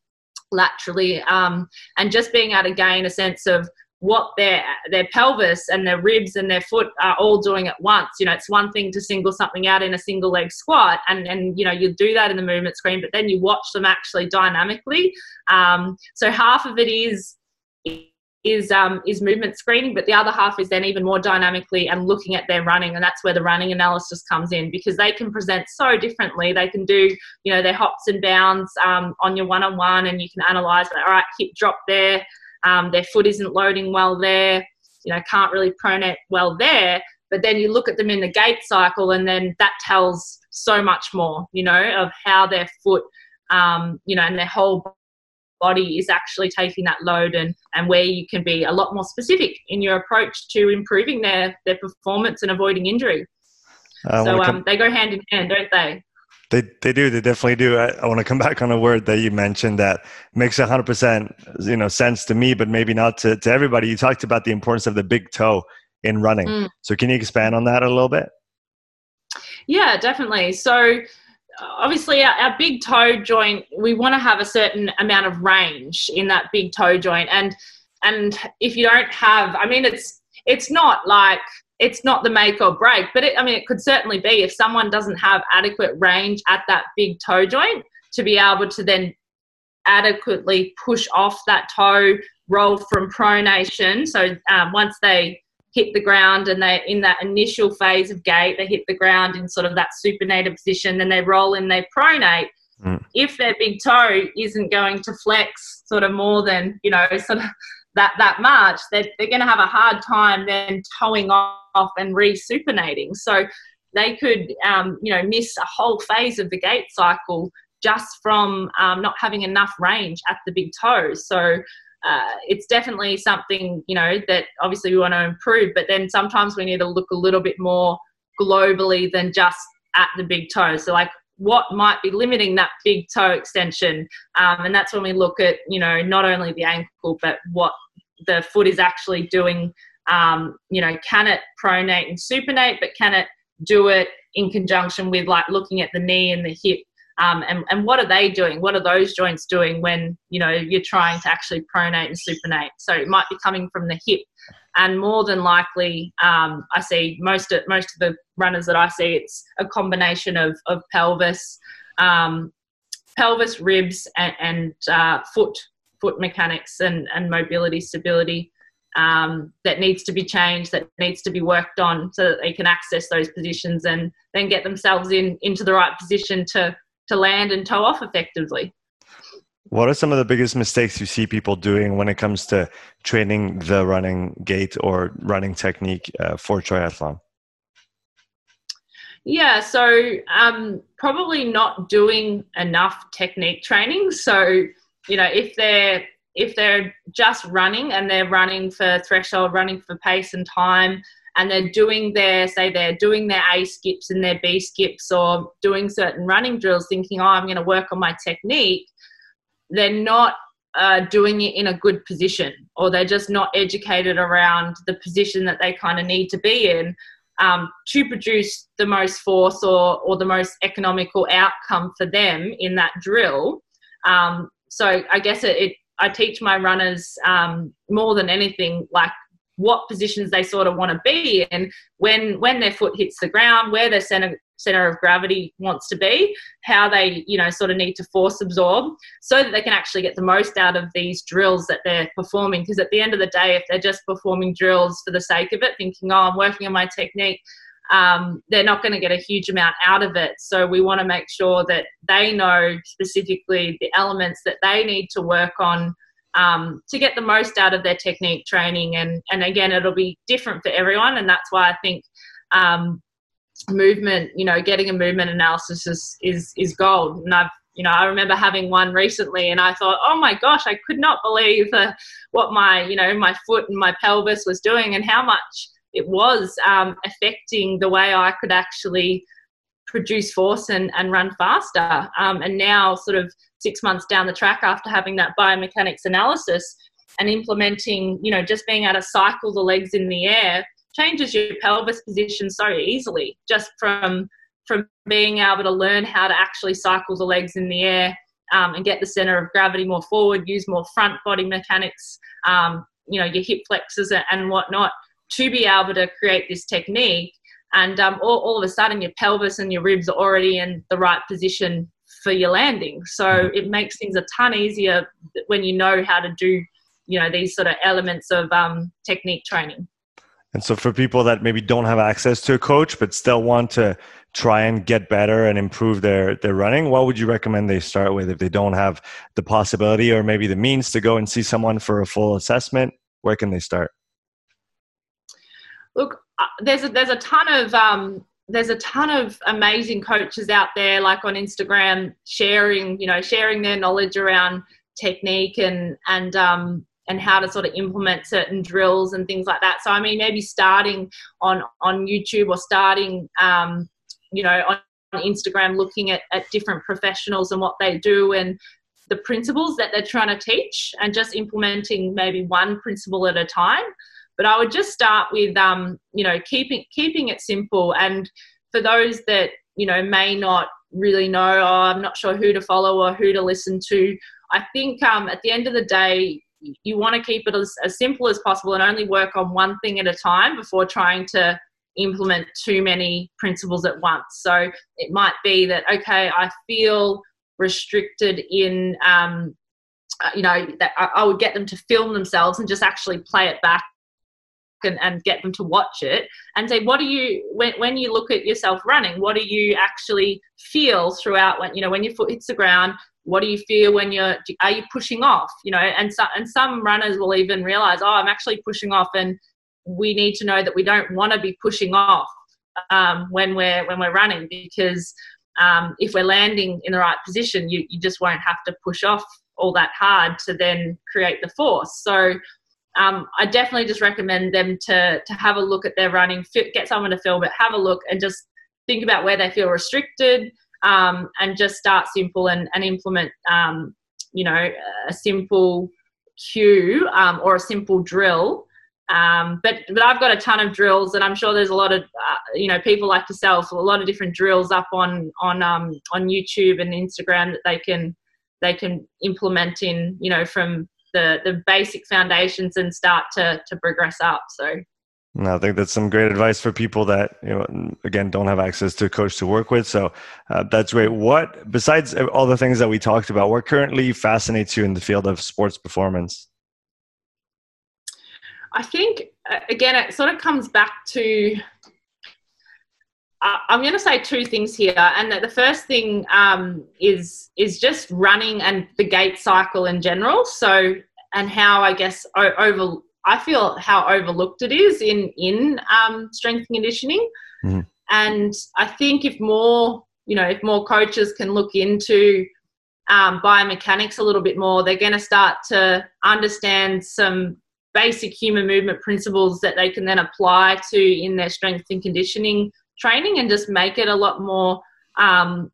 laterally um, and just being able to gain a sense of what their their pelvis and their ribs and their foot are all doing at once. You know it's one thing to single something out in a single leg squat and and you know you do that in the movement screen but then you watch them actually dynamically. Um, so half of it is is um, is movement screening, but the other half is then even more dynamically and looking at their running, and that's where the running analysis comes in because they can present so differently. They can do you know their hops and bounds um, on your one on one, and you can analyze. That all right, hip drop there, um, their foot isn't loading well there, you know can't really pronate well there. But then you look at them in the gait cycle, and then that tells so much more, you know, of how their foot, um, you know, and their whole body is actually taking that load and, and where you can be a lot more specific in your approach to improving their, their performance and avoiding injury. Uh, so um, they go hand in hand, don't they? They, they do. They definitely do. I, I want to come back on a word that you mentioned that makes 100% you know sense to me, but maybe not to, to everybody. You talked about the importance of the big toe in running. Mm. So can you expand on that a little bit? Yeah, definitely. So obviously our, our, big toe joint we want to have a certain amount of range in that big toe joint. And and if you don't have i mean it's it's not like it's not the make or break but it, i mean it could certainly be if someone doesn't have adequate range at that big toe joint to be able to then adequately push off that toe roll from pronation. So um, once they hit the ground and they in that initial phase of gait they hit the ground in sort of that supinated position then they roll in they pronate. Mm. if their big toe isn't going to flex sort of more than you know sort of that that much they're, they're going to have a hard time then toeing off and re-supinating. So they could um, you know miss a whole phase of the gait cycle just from um, not having enough range at the big toe so uh, it's definitely something you know that obviously we want to improve but then sometimes we need to look a little bit more globally than just at the big toe. So like what might be limiting that big toe extension? Um, and that's when we look at you know not only the ankle but what the foot is actually doing. Um, you know can it pronate and supinate but can it do it in conjunction with like looking at the knee and the hip um, and, and what are they doing? What are those joints doing when you know you're trying to actually pronate and supinate? So it might be coming from the hip, and more than likely, um, I see most of most of the runners that I see, it's a combination of of pelvis, um, pelvis, ribs, and, and uh, foot foot mechanics and and mobility stability. Um, that needs to be changed, that needs to be worked on, so that they can access those positions and then get themselves in into the right position to to land and toe off effectively. What are some of the biggest mistakes you see people doing when it comes to training the running gait or running technique uh, for triathlon? Yeah, so um, probably not doing enough technique training. So you know, if they're if they're just running and they're running for threshold, running for pace and time, and they're doing their say they're doing their A skips and their B skips or doing certain running drills, thinking, oh, I'm going to work on my technique, they're not uh, doing it in a good position, or they're just not educated around the position that they kind of need to be in um, to produce the most force or, or the most economical outcome for them in that drill. Um, so I guess it, it I teach my runners um, more than anything like what positions they sort of want to be in when when their foot hits the ground, where their center center of gravity wants to be, how they you know sort of need to force absorb, so that they can actually get the most out of these drills that they're performing. Because at the end of the day, if they're just performing drills for the sake of it, thinking oh I'm working on my technique, um, they're not going to get a huge amount out of it. So we want to make sure that they know specifically the elements that they need to work on um, to get the most out of their technique training. And, and again, it'll be different for everyone. And that's why I think um, movement, you know, getting a movement analysis is, is, is gold. And I've, you know, I remember having one recently and I thought, oh my gosh, I could not believe uh, what my, you know, my foot and my pelvis was doing and how much it was um, affecting the way I could actually produce force and, and run faster. Um, and now, sort of six months down the track after having that biomechanics analysis and implementing, you know, just being able to cycle the legs in the air changes your pelvis position so easily just from from being able to learn how to actually cycle the legs in the air um, and get the center of gravity more forward, use more front body mechanics, um, you know, your hip flexors and whatnot to be able to create this technique. And um, all, all of a sudden, your pelvis and your ribs are already in the right position for your landing. So mm-hmm. it makes things a ton easier when you know how to do, you know, these sort of elements of um, technique training. And so, for people that maybe don't have access to a coach but still want to try and get better and improve their their running, what would you recommend they start with if they don't have the possibility or maybe the means to go and see someone for a full assessment? Where can they start? look, uh, there's a, there's a ton of um, there's a ton of amazing coaches out there, like on Instagram, sharing you know sharing their knowledge around technique and and um, and how to sort of implement certain drills and things like that. So I mean, maybe starting on on YouTube or starting um, you know on Instagram, looking at at different professionals and what they do and the principles that they're trying to teach, and just implementing maybe one principle at a time. But I would just start with, um, you know, keeping keeping it simple. And for those that you know may not really know, oh, I'm not sure who to follow or who to listen to. I think um, at the end of the day, you want to keep it as, as simple as possible and only work on one thing at a time before trying to implement too many principles at once. So it might be that okay, I feel restricted in um, uh, you know that I, would get them to film themselves and just actually play it back and, and get them to watch it and say what do you when, when you look at yourself running what do you actually feel throughout when you know when your foot hits the ground? What do you feel when you're are you pushing off? You know and so, and some runners will even realize oh i'm actually pushing off and we need to know that we don't want to be pushing off um, when we're when we're running because um, if we're landing in the right position you, you just won't have to push off all that hard to then create the force. So um, I definitely just recommend them to to have a look at their running, get someone to film it, have a look, and just think about where they feel restricted, um, and just start simple and, and implement, um, you know, a simple cue um, or a simple drill. Um, but but I've got a ton of drills, and I'm sure there's a lot of uh, you know people like yourself, a lot of different drills up on on um, on YouTube and Instagram that they can they can implement in you know from the the basic foundations and start to to progress up. So. No, I think that's some great advice for people that you know again don't have access to a coach to work with. So uh, that's great. What besides all the things that we talked about, what currently fascinates you in the field of sports performance? I think again it sort of comes back to I'm going to say two things here, and the first thing um, is is just running and the gait cycle in general. So, and how I guess over I feel how overlooked it is in in um, strength conditioning, mm-hmm. and I think if more you know if more coaches can look into um, biomechanics a little bit more, they're going to start to understand some basic human movement principles that they can then apply to in their strength and conditioning training and just make it a lot more um,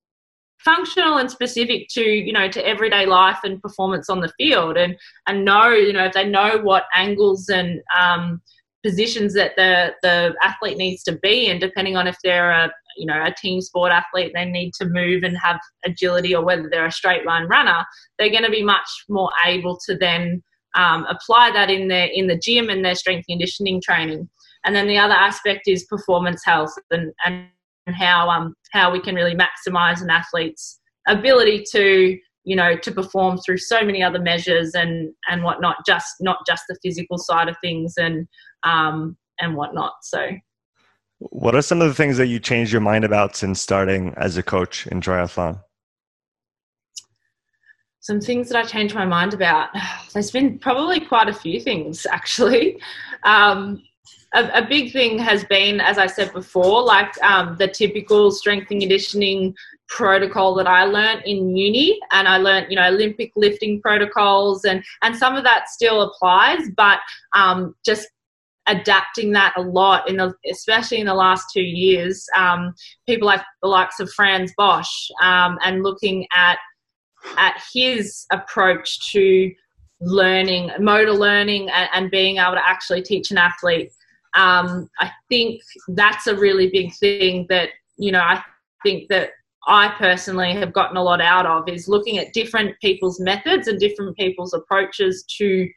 functional and specific to you know to everyday life and performance on the field and and know you know if they know what angles and um, positions that the the athlete needs to be in depending on if they're a you know a team sport athlete they need to move and have agility or whether they're a straight line runner they're going to be much more able to then um, apply that in their in the gym and their strength conditioning training and then the other aspect is performance health and, and how um, how we can really maximize an athlete's ability to you know to perform through so many other measures and and whatnot just not just the physical side of things and um, and whatnot so what are some of the things that you changed your mind about since starting as a coach in triathlon some things that I changed my mind about. There's been probably quite a few things actually. Um, a, a, big thing has been, as I said before, like um, the typical strength and conditioning protocol that I learned in uni, and I learned, you know, Olympic lifting protocols, and and some of that still applies, but um, just adapting that a lot in the, especially in the last two years. Um, people like the likes of Frans Bosch um, and looking at at his approach to learning, motor learning, and, and being able to actually teach an athlete um, I think that's a really big thing that, you know, I think that I personally have gotten a lot out of is looking at different people's methods and different people's approaches to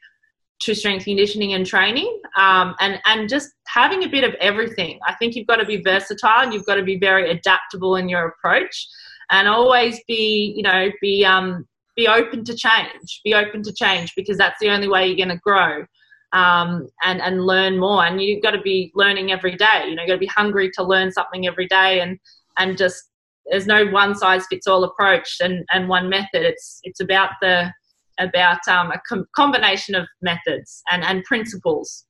to strength conditioning and training. Um, and and just having a bit of everything. I think you've got to be versatile you've got to be very adaptable in your approach and always be you know be um be open to change be open to change because that's the only way you're going to grow um, and and learn more. And you've got to be learning every day. You know, you've got to be hungry to learn something every day, and and just there's no one size fits all approach and and one method. It's it's about the about um, a com- combination of methods and and principles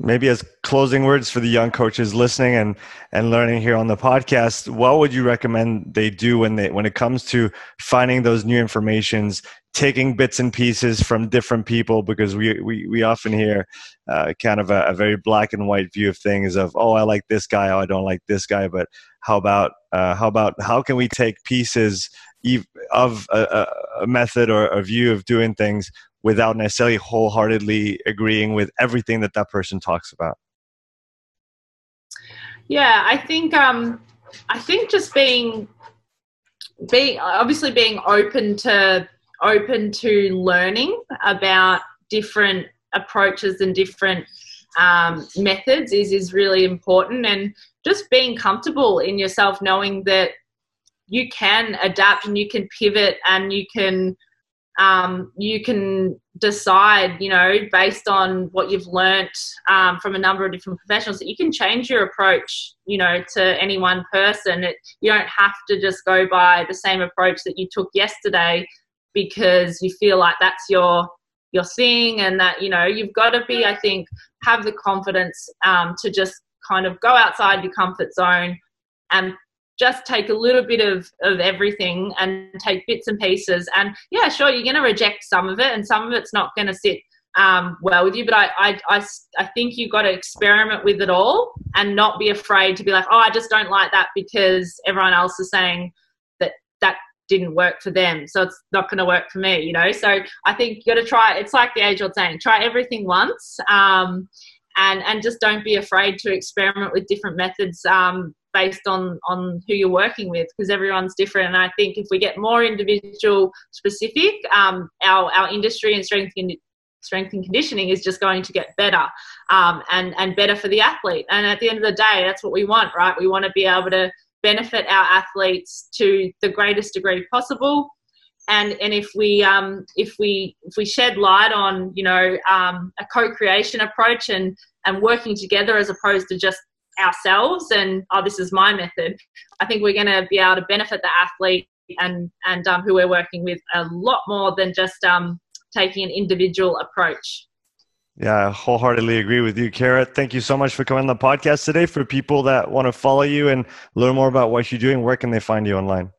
maybe as closing words for the young coaches listening and and learning here on the podcast what would you recommend they do when they when it comes to finding those new informations taking bits and pieces from different people? Because we we, we often hear uh, kind of a, a, very black and white view of things of oh i like this guy. Oh i don't like this guy. But how about uh, how about how can we take pieces of a, a method or a view of doing things without necessarily wholeheartedly agreeing with everything that that person talks about? Yeah i think um i think just being being obviously being open to open to learning about different approaches and different um, methods is is really important and just being comfortable in yourself knowing that you can adapt and you can pivot and you can um, you can decide, you know, based on what you've learnt um, from a number of different professionals, that you can change your approach, you know, to any one person. It, you don't have to just go by the same approach that you took yesterday because you feel like that's your your thing, and that you know you've got to be, I think, have the confidence um, to just kind of go outside your comfort zone and just take a little bit of, of everything and take bits and pieces. And yeah, sure, you're going to reject some of it, and some of it's not going to sit um, well with you. But I, I, I, I think you've got to experiment with it all and not be afraid to be like, oh, I just don't like that because everyone else is saying that that didn't work for them. So it's not going to work for me, you know? So I think you've got to try, it's like the age old saying, try everything once. Um, and, and just don't be afraid to experiment with different methods um, based on on who you're working with because everyone's different. And i think if we get more individual specific um, our our industry and strength and strength and conditioning is just going to get better um, and and better for the athlete. And at the end of the day that's what we want right? We want to be able to benefit our athletes to the greatest degree possible. And and if we um, if we if we shed light on you know um, a co-creation approach and and working together as opposed to just ourselves and oh this is my method i think we're going to be able to benefit the athlete and and um, who we're working with a lot more than just um, taking an individual approach yeah, I wholeheartedly agree with you, Kara. Thank you so much for coming on the podcast today. For people that want to follow you and learn more about what you're doing, where can they find you online?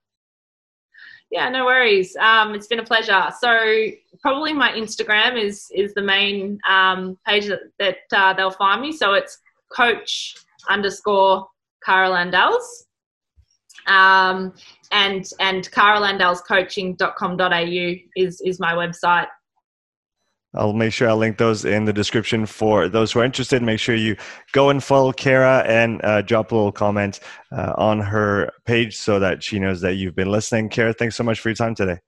Yeah, no worries. Um, it's been a pleasure. So probably my Instagram is is the main um, page that, that uh, they'll find me. So it's coach underscore Kara Landals. Um, and and karalandalscoaching.com.au is is my website. I'll make sure I'll link those in the description for those who are interested. Make sure you go and follow Kara and uh, drop a little comment uh, on her page so that she knows that you've been listening. Kara, thanks so much for your time today.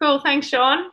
Cool. Thanks, Sean.